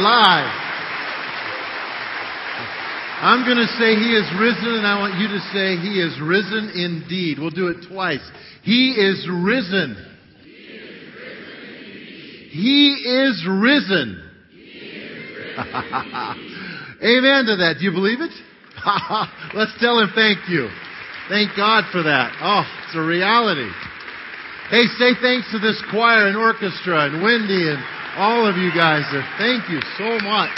Live. I'm going to say He is risen, and I want you to say He is risen indeed. We'll do it twice. He is risen. He is risen. Amen to that. Do you believe it? Let's tell Him thank you. Thank God for that. Oh, it's a reality. Hey, say thanks to this choir and orchestra and Wendy and all of you guys. there. Thank you so much.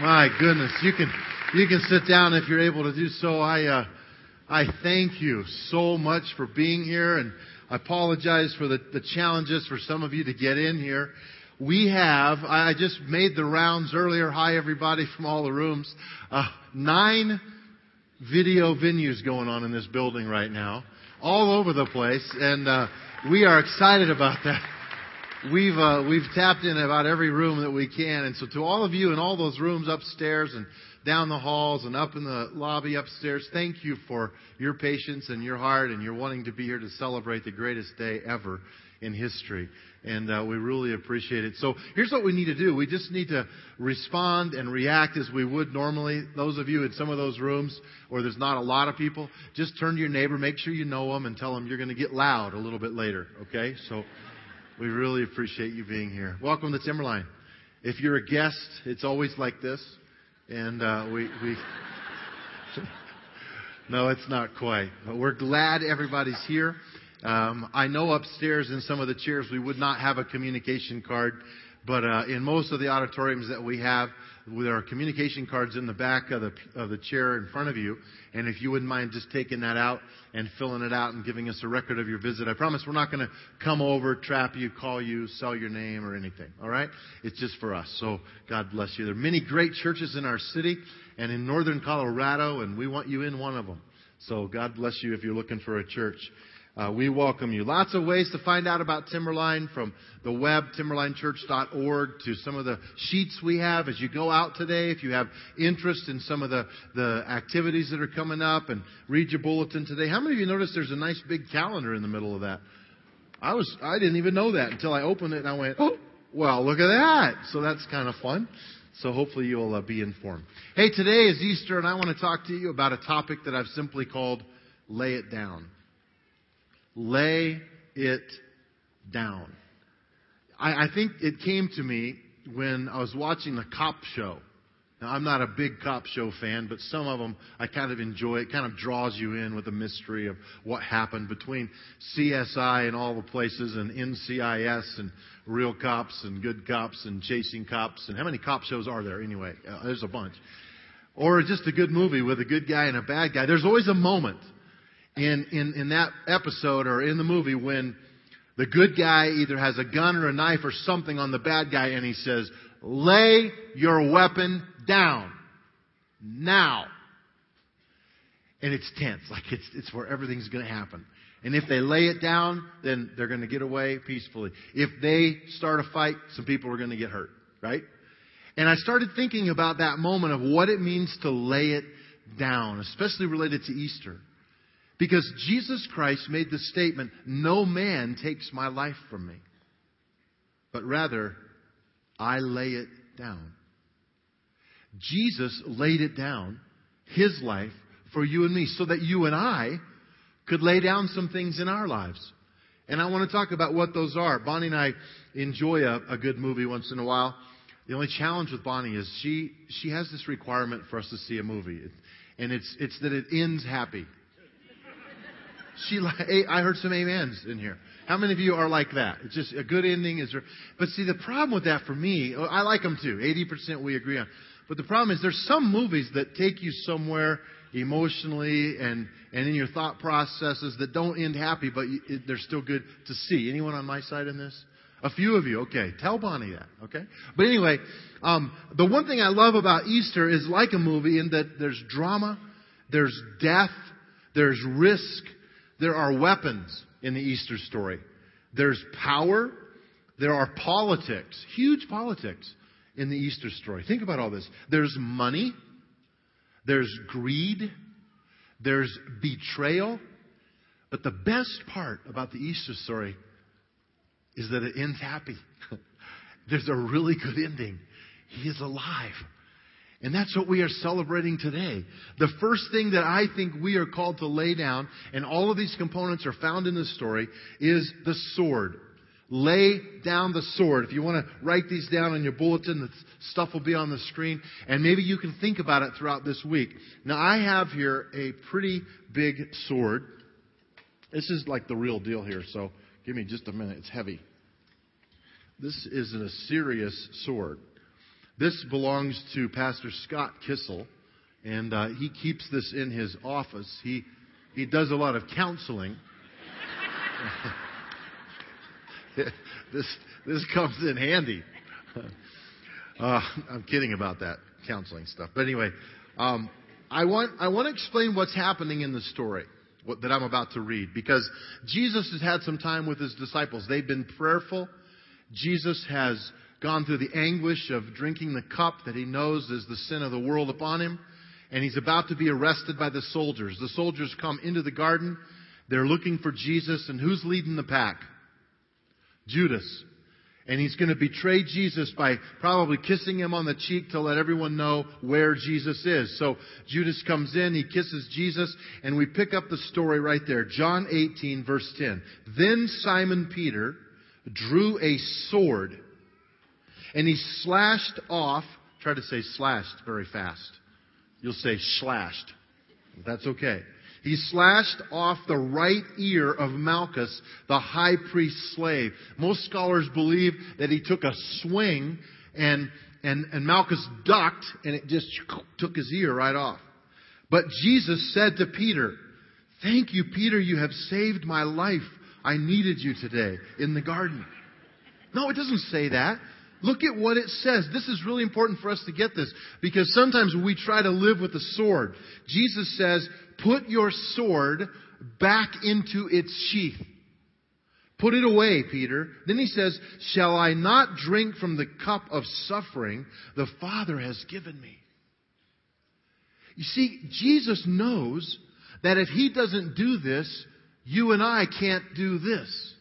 My goodness, you can you can sit down if you're able to do so. I uh, I thank you so much for being here, and I apologize for the, the challenges for some of you to get in here. We have I just made the rounds earlier. Hi everybody from all the rooms. Uh, nine video venues going on in this building right now, all over the place, and uh, we are excited about that we've uh, we've tapped in about every room that we can, and so to all of you in all those rooms upstairs and down the halls and up in the lobby upstairs, thank you for your patience and your heart and your wanting to be here to celebrate the greatest day ever in history. And uh, we really appreciate it. So here's what we need to do. We just need to respond and react as we would normally. Those of you in some of those rooms where there's not a lot of people, just turn to your neighbor, make sure you know them, and tell them you're going to get loud a little bit later. Okay? So. We really appreciate you being here. Welcome to Timberline. If you're a guest, it's always like this, and uh, we we. no, it's not quite. But we're glad everybody's here. Um, I know upstairs in some of the chairs we would not have a communication card, but uh, in most of the auditoriums that we have, there are communication cards in the back of the of the chair in front of you. And if you wouldn't mind just taking that out and filling it out and giving us a record of your visit, I promise we're not going to come over, trap you, call you, sell your name or anything. All right? It's just for us. So God bless you. There are many great churches in our city and in northern Colorado, and we want you in one of them. So God bless you if you're looking for a church. Uh, we welcome you. Lots of ways to find out about Timberline from the web, timberlinechurch.org, to some of the sheets we have as you go out today. If you have interest in some of the, the activities that are coming up and read your bulletin today. How many of you noticed there's a nice big calendar in the middle of that? I was, I didn't even know that until I opened it and I went, oh, well, look at that. So that's kind of fun. So hopefully you'll uh, be informed. Hey, today is Easter and I want to talk to you about a topic that I've simply called lay it down. Lay it down. I, I think it came to me when I was watching the cop show. Now, I'm not a big cop show fan, but some of them I kind of enjoy. It kind of draws you in with the mystery of what happened between CSI and all the places and NCIS and real cops and good cops and chasing cops. And how many cop shows are there anyway? Uh, there's a bunch. Or just a good movie with a good guy and a bad guy. There's always a moment in, in, in that episode or in the movie when the good guy either has a gun or a knife or something on the bad guy and he says, lay your weapon down. Now. And it's tense. Like it's, it's where everything's going to happen. And if they lay it down, then they're going to get away peacefully. If they start a fight, some people are going to get hurt, right? And I started thinking about that moment of what it means to lay it down, especially related to Easter. Because Jesus Christ made the statement, No man takes my life from me, but rather, I lay it down. Jesus laid it down, his life, for you and me, so that you and I could lay down some things in our lives. And I want to talk about what those are. Bonnie and I enjoy a, a good movie once in a while. The only challenge with Bonnie is she she has this requirement for us to see a movie, and it's it's that it ends happy. She, I heard some amens in here. How many of you are like that? It's just a good ending is, but see the problem with that for me, I like them too. 80% we agree on. But the problem is there's some movies that take you somewhere emotionally and, and in your thought processes that don't end happy, but you, it, they're still good to see. Anyone on my side in this? A few of you, okay. Tell Bonnie that, okay? But anyway, um, the one thing I love about Easter is like a movie in that there's drama, there's death, there's risk, there are weapons in the Easter story. There's power. There are politics, huge politics in the Easter story. Think about all this. There's money. There's greed. There's betrayal. But the best part about the Easter story is that it ends happy. There's a really good ending. He is alive. And that's what we are celebrating today. The first thing that I think we are called to lay down, and all of these components are found in this story, is the sword. Lay down the sword. If you want to write these down on your bulletin, the stuff will be on the screen, and maybe you can think about it throughout this week. Now, I have here a pretty big sword. This is like the real deal here, so give me just a minute. It's heavy. This is a serious sword. This belongs to Pastor Scott Kissel, and uh, he keeps this in his office. He he does a lot of counseling. this this comes in handy. Uh, I'm kidding about that counseling stuff, but anyway, um, I want I want to explain what's happening in the story what, that I'm about to read because Jesus has had some time with his disciples. They've been prayerful. Jesus has gone through the anguish of drinking the cup that he knows is the sin of the world upon him, and he's about to be arrested by the soldiers. The soldiers come into the garden. They're looking for Jesus, and who's leading the pack? Judas. And he's going to betray Jesus by probably kissing him on the cheek to let everyone know where Jesus is. So Judas comes in, he kisses Jesus, and we pick up the story right there. John 18 verse 10. Then Simon Peter drew a sword and he slashed off, try to say slashed very fast. You'll say slashed. That's okay. He slashed off the right ear of Malchus, the high priest's slave. Most scholars believe that he took a swing and, and, and Malchus ducked and it just took his ear right off. But Jesus said to Peter, Thank you, Peter, you have saved my life. I needed you today in the garden. No, it doesn't say that. Look at what it says. This is really important for us to get this because sometimes we try to live with a sword. Jesus says, put your sword back into its sheath. Put it away, Peter. Then he says, Shall I not drink from the cup of suffering the Father has given me? You see, Jesus knows that if he doesn't do this, you and I can't do this.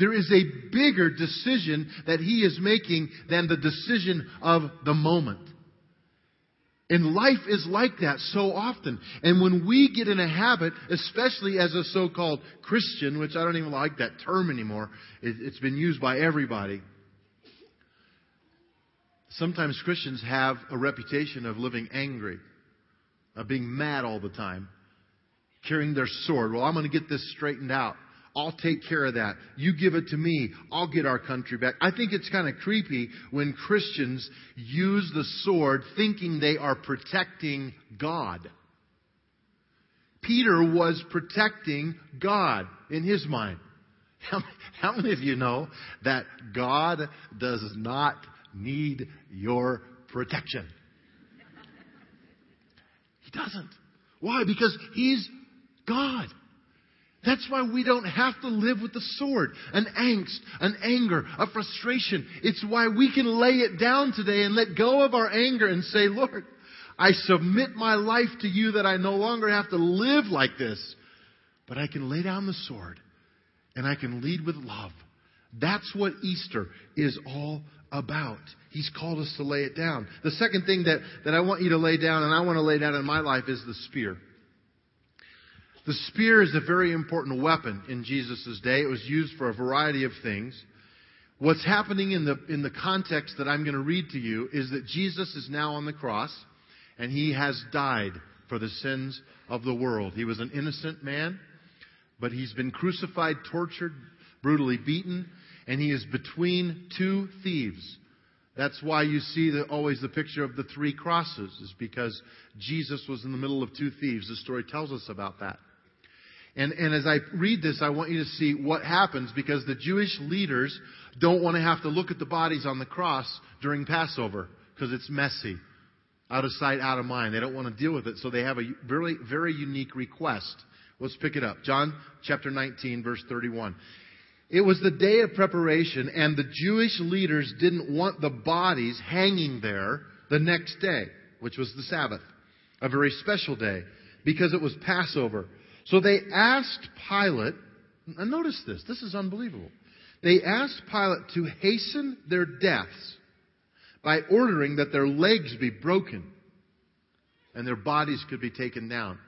There is a bigger decision that he is making than the decision of the moment. And life is like that so often. And when we get in a habit, especially as a so-called Christian, which I don't even like that term anymore, it, has been used by everybody. Sometimes Christians have a reputation of living angry, of being mad all the time, carrying their sword. Well, I'm going to get this straightened out. I'll take care of that. You give it to me. I'll get our country back. I think it's kind of creepy when Christians use the sword thinking they are protecting God. Peter was protecting God in his mind. How, many of you know that God does not need your protection? He doesn't. Why? Because He's God. That's why we don't have to live with the sword, an angst, an anger, a frustration. It's why we can lay it down today and let go of our anger and say, Lord, I submit my life to you that I no longer have to live like this, but I can lay down the sword and I can lead with love. That's what Easter is all about. He's called us to lay it down. The second thing that, that I want you to lay down and I want to lay down in my life is the spear. The spear is a very important weapon in Jesus' day. It was used for a variety of things. What's happening in the, in the context that I'm going to read to you is that Jesus is now on the cross and he has died for the sins of the world. He was an innocent man, but he's been crucified, tortured, brutally beaten, and he is between two thieves. That's why you see the, always the picture of the three crosses, is because Jesus was in the middle of two thieves. The story tells us about that. And, and as I read this, I want you to see what happens because the Jewish leaders don't want to have to look at the bodies on the cross during Passover because it's messy. Out of sight, out of mind. They don't want to deal with it. So they have a very, very unique request. Let's pick it up. John chapter 19, verse 31. It was the day of preparation, and the Jewish leaders didn't want the bodies hanging there the next day, which was the Sabbath, a very special day, because it was Passover. So they asked Pilate, and notice this. This is unbelievable. They asked Pilate to hasten their deaths by ordering that their legs be broken and their bodies could be taken down.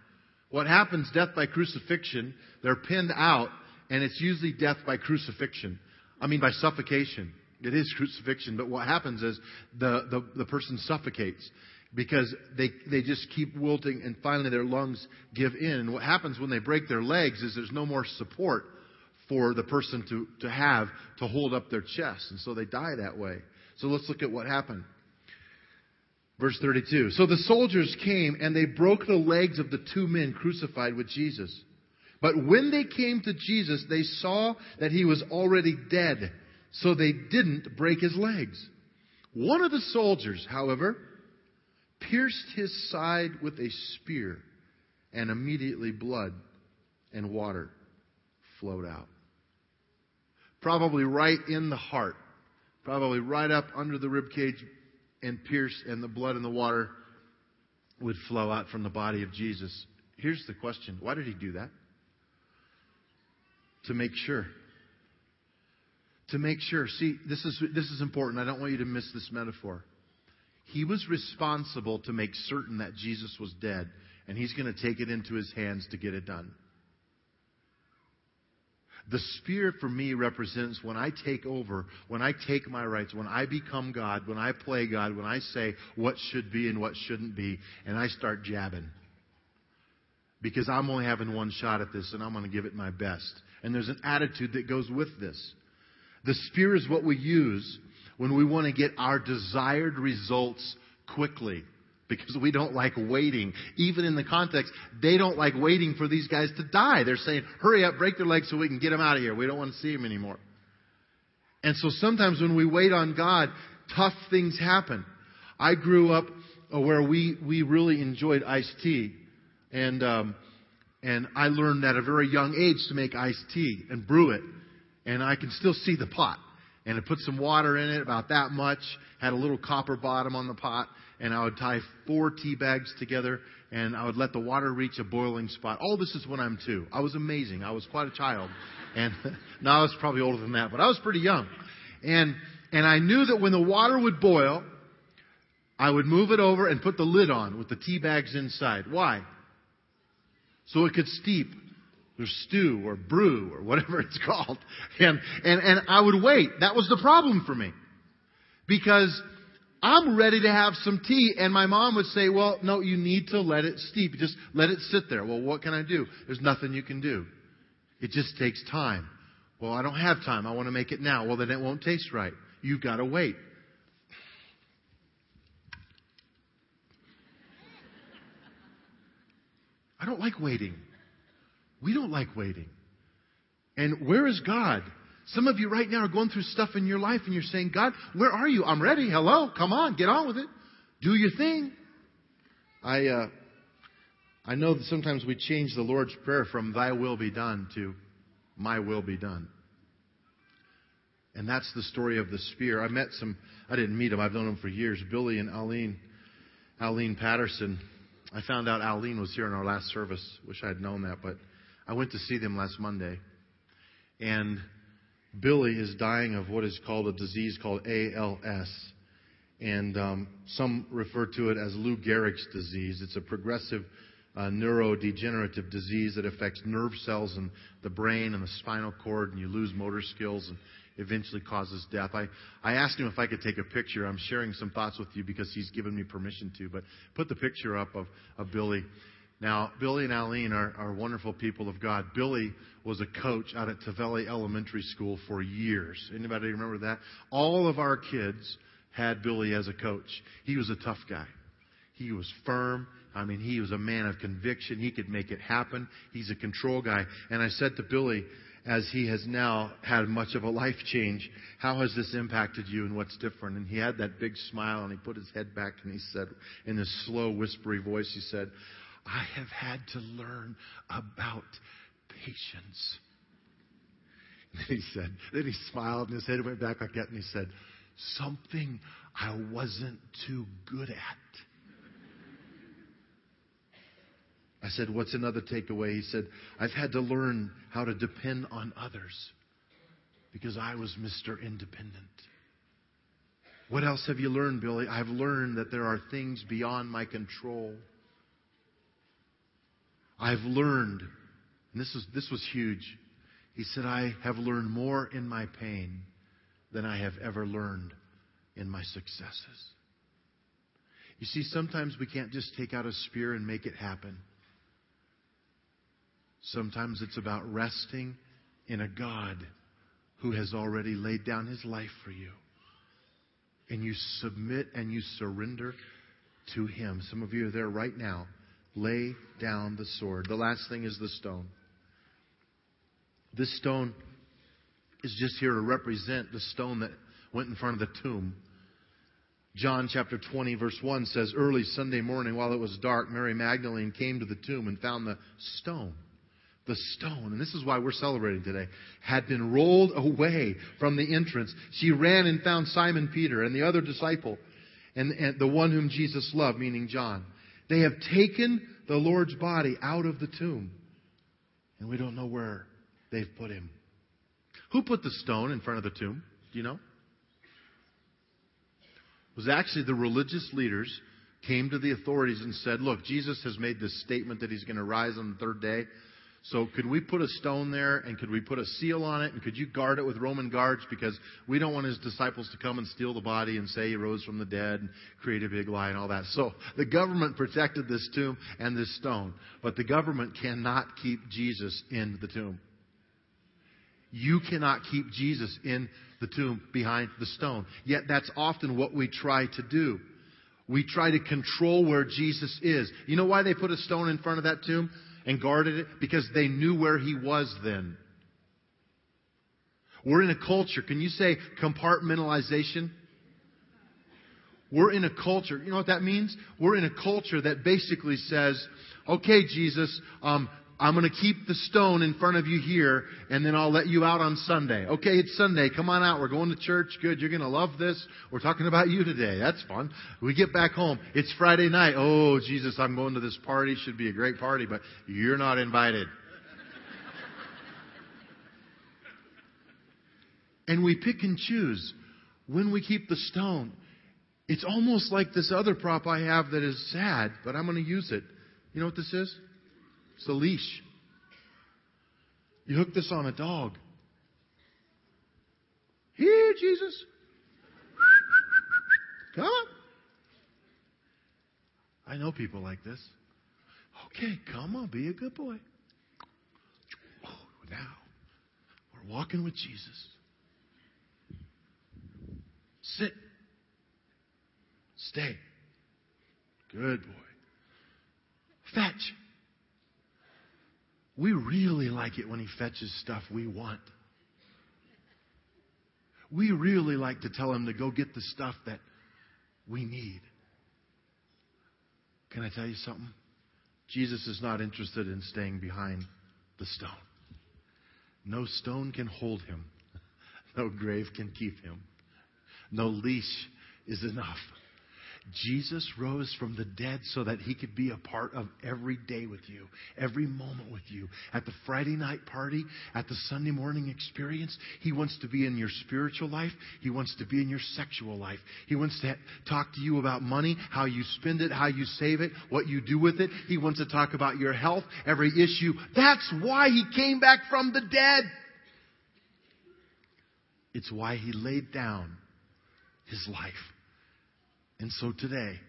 What happens, death by crucifixion, they're pinned out, and it's usually death by crucifixion. I mean, by suffocation. It is crucifixion, but what happens is the, the, the person suffocates because they, they just keep wilting and finally their lungs give in. And what happens when they break their legs is there's no more support for the person to, to have to hold up their chest. And so they die that way. So let's look at what happened. Verse 32. So the soldiers came and they broke the legs of the two men crucified with Jesus. But when they came to Jesus, they saw that he was already dead. So they didn't break his legs. One of the soldiers, however, pierced his side with a spear, and immediately blood and water flowed out. Probably right in the heart, probably right up under the rib cage and pierced, and the blood and the water would flow out from the body of Jesus. Here's the question why did he do that? To make sure. To make sure. See, this is, this is important. I don't want you to miss this metaphor. He was responsible to make certain that Jesus was dead, and he's going to take it into his hands to get it done. The Spirit for me represents when I take over, when I take my rights, when I become God, when I play God, when I say what should be and what shouldn't be, and I start jabbing. Because I'm only having one shot at this and I'm going to give it my best. And there's an attitude that goes with this. The Spirit is what we use when we want to get our desired results quickly because we don't like waiting. Even in the context, they don't like waiting for these guys to die. They're saying, hurry up, break their legs so we can get them out of here. We don't want to see them anymore. And so sometimes when we wait on God, tough things happen. I grew up uh, where we, we really enjoyed iced tea. And, um, and I learned at a very young age to make iced tea and brew it. And I can still see the pot. And I put some water in it, about that much, had a little copper bottom on the pot, and I would tie four tea bags together and I would let the water reach a boiling spot. All this is when I'm two. I was amazing. I was quite a child. And now I was probably older than that, but I was pretty young. And, and I knew that when the water would boil, I would move it over and put the lid on with the tea bags inside. Why? So it could steep or stew or brew or whatever it's called. And, and, and I would wait. That was the problem for me. Because I'm ready to have some tea. And my mom would say, well, no, you need to let it steep. Just let it sit there. Well, what can I do? There's nothing you can do. It just takes time. Well, I don't have time. I want to make it now. Well, then it won't taste right. You've got to wait. I don't like waiting. We don't like waiting. And where is God? Some of you right now are going through stuff in your life and you're saying, God, where are you? I'm ready. Hello. Come on. Get on with it. Do your thing. I, uh, I know that sometimes we change the Lord's Prayer from thy will be done to my will be done. And that's the story of the spear. I met some, I didn't meet them, I've known them for years, Billy and Aline, Aline Patterson. I found out Aline was here in our last service. Wish I had known that, but I went to see them last Monday. And Billy is dying of what is called a disease called ALS. And um, some refer to it as Lou Gehrig's disease. It's a progressive uh, neurodegenerative disease that affects nerve cells in the brain and the spinal cord, and you lose motor skills and eventually causes death. I, I asked him if I could take a picture. I'm sharing some thoughts with you because he's given me permission to, but put the picture up of, of Billy. Now, Billy and Aline are, are wonderful people of God. Billy was a coach out at Tavelli Elementary School for years. Anybody remember that? All of our kids had Billy as a coach. He was a tough guy. He was firm. I mean, he was a man of conviction. He could make it happen. He's a control guy. And I said to Billy, as he has now had much of a life change, how has this impacted you and what's different? And he had that big smile and he put his head back and he said, in his slow, whispery voice, he said, I have had to learn about patience. And then he said, then he smiled and his head went back like that and he said, something I wasn't too good at. I said, What's another takeaway? He said, I've had to learn how to depend on others because I was Mr. Independent. What else have you learned, Billy? I've learned that there are things beyond my control. I've learned, and this was, this was huge. He said, I have learned more in my pain than I have ever learned in my successes. You see, sometimes we can't just take out a spear and make it happen. Sometimes it's about resting in a God who has already laid down his life for you. And you submit and you surrender to him. Some of you are there right now. Lay down the sword. The last thing is the stone. This stone is just here to represent the stone that went in front of the tomb. John chapter 20, verse 1 says, Early Sunday morning, while it was dark, Mary Magdalene came to the tomb and found the stone. The stone, and this is why we're celebrating today, had been rolled away from the entrance. She ran and found Simon Peter and the other disciple, and, and the one whom Jesus loved, meaning John. They have taken the Lord's body out of the tomb, and we don't know where they've put him. Who put the stone in front of the tomb? Do you know? It was actually the religious leaders came to the authorities and said, Look, Jesus has made this statement that he's going to rise on the third day. So could we put a stone there and could we put a seal on it and could you guard it with Roman guards because we don't want his disciples to come and steal the body and say he rose from the dead and create a big lie and all that. So the government protected this tomb and this stone, but the government cannot keep Jesus in the tomb. You cannot keep Jesus in the tomb behind the stone. Yet that's often what we try to do. We try to control where Jesus is. You know why they put a stone in front of that tomb and guarded it? Because they knew where he was then. We're in a culture, can you say compartmentalization? We're in a culture, you know what that means? We're in a culture that basically says, okay, Jesus, um, I'm going to keep the stone in front of you here, and then I'll let you out on Sunday. Okay, it's Sunday. Come on out. We're going to church. Good. You're going to love this. We're talking about you today. That's fun. We get back home. It's Friday night. Oh, Jesus, I'm going to this party. Should be a great party, but you're not invited. and we pick and choose when we keep the stone. It's almost like this other prop I have that is sad, but I'm going to use it. You know what this is? It's a leash. You hook this on a dog. Here, Jesus. Come on. I know people like this. Okay, come on, be a good boy. Oh, now, we're walking with Jesus. Sit. Stay. Good boy. Fetch. We really like it when he fetches stuff we want. We really like to tell him to go get the stuff that we need. Can I tell you something? Jesus is not interested in staying behind the stone. No stone can hold him. No grave can keep him. No leash is enough. Jesus rose from the dead so that he could be a part of every day with you, every moment with you. At the Friday night party, at the Sunday morning experience, he wants to be in your spiritual life. He wants to be in your sexual life. He wants to talk to you about money, how you spend it, how you save it, what you do with it. He wants to talk about your health, every issue. That's why he came back from the dead. It's why he laid down his life. And so today,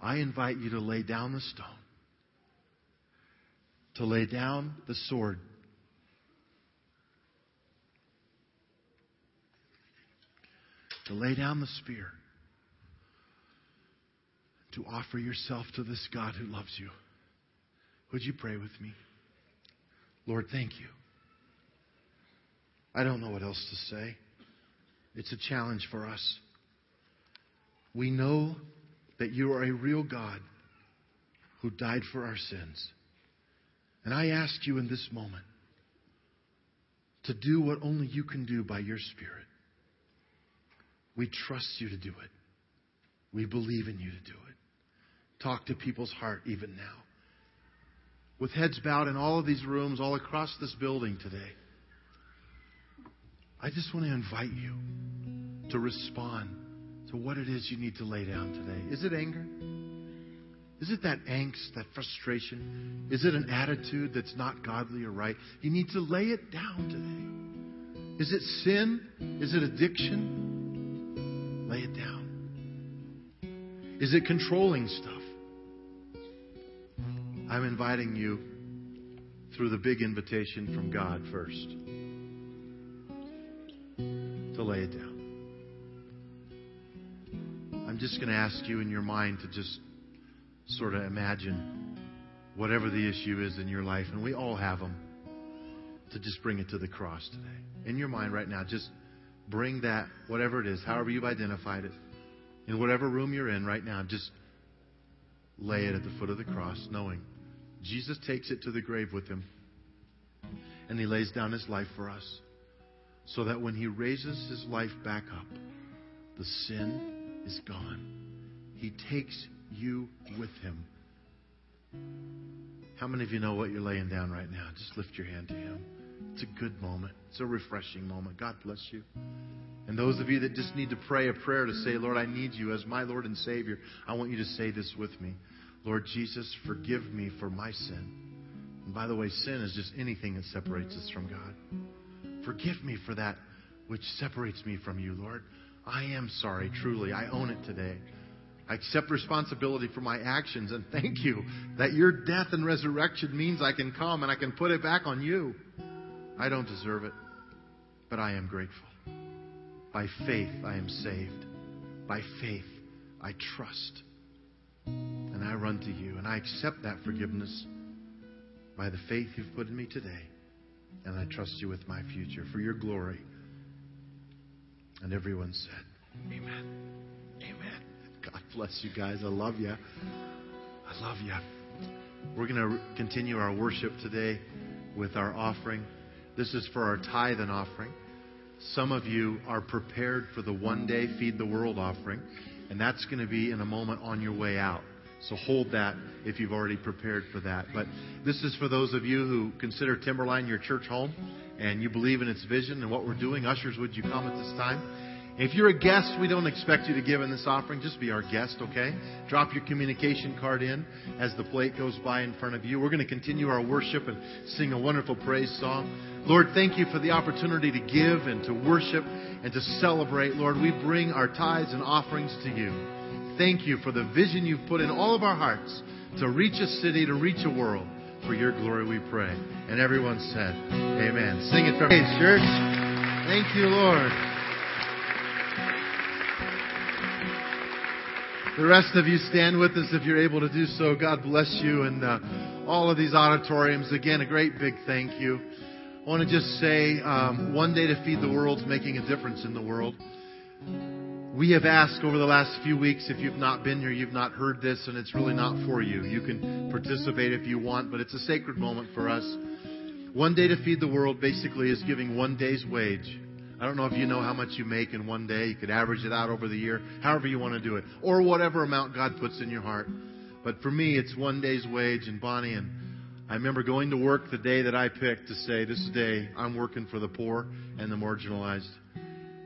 I invite you to lay down the stone, to lay down the sword. To lay down the spear, to offer yourself to this God who loves you. Would you pray with me? Lord, thank you. I don't know what else to say. It's a challenge for us we know that you are a real God who died for our sins. And I ask you in this moment to do what only you can do by your Spirit. We trust you to do it. We believe in you to do it. Talk to people's heart even now. with heads bowed in all of these rooms, all across this building today, I just want to invite you to respond to what it is you need to lay down today. Is it anger? Is it that angst, that frustration? Is it an attitude that's not godly or right? You need to lay it down today. Is it sin? Is it addiction? Lay it down. Is it controlling stuff? I'm inviting you through the big invitation from God first to lay it down. I'm just going to ask you in your mind to just sort of imagine whatever the issue is in your life, and we all have them, to just bring it to the cross today. In your mind right now, just bring that, whatever it is, however you've identified it, in whatever room you're in right now, just lay it at the foot of the cross, knowing Jesus takes it to the grave with him, and he lays down his life for us, so that when he raises his life back up, the sin is gone. He takes you with him. How many of you know what you're laying down right now? Just lift your hand to him. It's a good moment. It's a refreshing moment. God bless you. And those of you that just need to pray a prayer to say, Lord, I need you as my Lord and Savior, I want you to say this with me. Lord Jesus, forgive me for my sin. And by the way, sin is just anything that separates us from God. Forgive me for that which separates me from you, Lord. I am sorry, truly. I own it today. I accept responsibility for my actions and thank you that your death and resurrection means I can come and I can put it back on you. I don't deserve it, but I am grateful. By faith, I am saved. By faith, I trust. And I run to you and I accept that forgiveness by the faith you've put in me today. And I trust you with my future for your glory. And everyone said, Amen. Amen. God bless you guys. I love you. I love you. We're going to continue our worship today with our offering. This is for our tithe and offering. Some of you are prepared for the one day Feed the World offering, and that's going to be in a moment on your way out. So hold that if you've already prepared for that. But this is for those of you who consider Timberline your church home and you believe in its vision and what we're doing. Ushers, would you come at this time? If you're a guest, we don't expect you to give in this offering. Just be our guest, okay? Drop your communication card in as the plate goes by in front of you. We're going to continue our worship and sing a wonderful praise song. Lord, thank you for the opportunity to give and to worship and to celebrate. Lord, we bring our tithes and offerings to you. Thank you for the vision you've put in all of our hearts to reach a city, to reach a world. For your glory we pray. And everyone said, Amen. Sing it from church. Thank you, Lord. The rest of you stand with us if you're able to do so. God bless you and uh, all of these auditoriums. Again, a great big thank you. I want to just say, um, one day to feed the world is making a difference in the world. We have asked over the last few weeks if you've not been here, you've not heard this, and it's really not for you. You can participate if you want, but it's a sacred moment for us. One day to feed the world basically is giving one day's wage I don't know if you know how much you make in one day. You could average it out over the year, however you want to do it, or whatever amount God puts in your heart. But for me, it's one day's wage. And Bonnie and I remember going to work the day that I picked to say, "This day I'm working for the poor and the marginalized."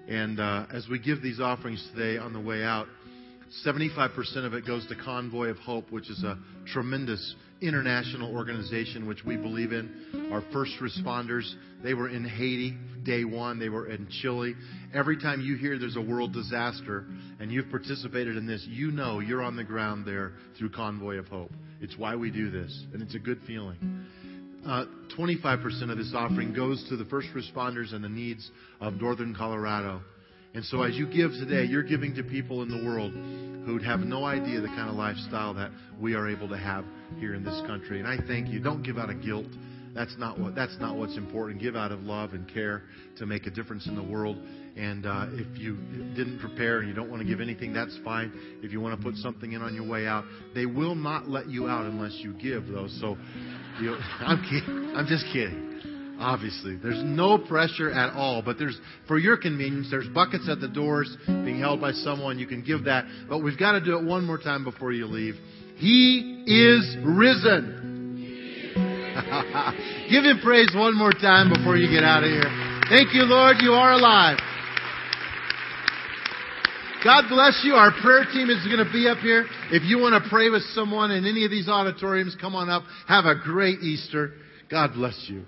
And uh, as we give these offerings today on the way out, 75% of it goes to Convoy of Hope, which is a tremendous international organization which we believe in. Our first responders, they were in Haiti day one, they were in Chile. Every time you hear there's a world disaster and you've participated in this, you know you're on the ground there through Convoy of Hope. It's why we do this, and it's a good feeling. Uh, 25% of this offering goes to the first responders and the needs of northern Colorado. And so as you give today, you're giving to people in the world who'd have no idea the kind of lifestyle that we are able to have here in this country. And I thank you. Don't give out of guilt. That's not what that's not what's important. Give out of love and care to make a difference in the world. And uh, if you didn't prepare and you don't want to give anything, that's fine. If you want to put something in on your way out, they will not let you out unless you give, though. So, you know, I'm kidding. I'm just kidding. Obviously, there's no pressure at all. But there's, for your convenience, there's buckets at the doors being held by someone. You can give that. But we've got to do it one more time before you leave. He is risen. Give him praise one more time before you get out of here. Thank you, Lord, you are alive. God bless you. Our prayer team is going to be up here. If you want to pray with someone in any of these auditoriums, come on up. Have a great Easter. God bless you.